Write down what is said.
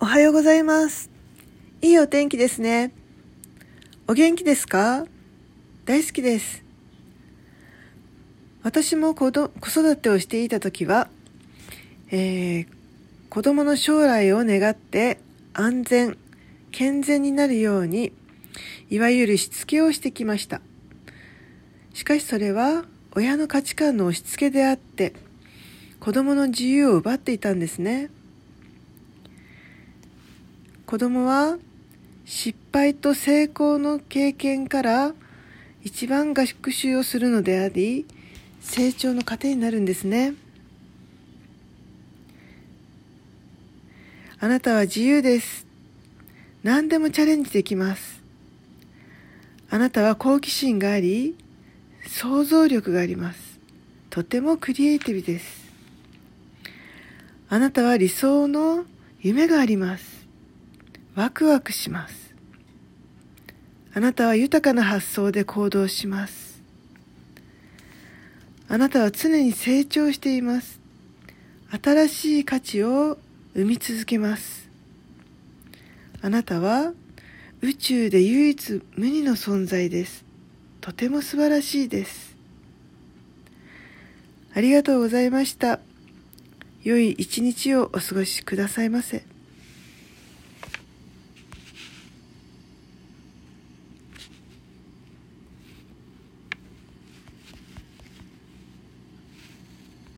おはようございます。いいお天気ですね。お元気ですか？大好きです。私も子ど子育てをしていた時は、えー子供の将来を願って安全、健全になるように、いわゆるしつけをしてきました。しかしそれは親の価値観の押し付けであって、子供の自由を奪っていたんですね。子供は失敗と成功の経験から一番学習をするのであり、成長の糧になるんですね。あなたは自由です。何でもチャレンジできます。あなたは好奇心があり、想像力があります。とてもクリエイティブです。あなたは理想の夢があります。ワクワクします。あなたは豊かな発想で行動します。あなたは常に成長しています。新しい価値を生み続けます。あなたは宇宙で唯一無二の存在です。とても素晴らしいです。ありがとうございました。良い一日をお過ごしくださいませ。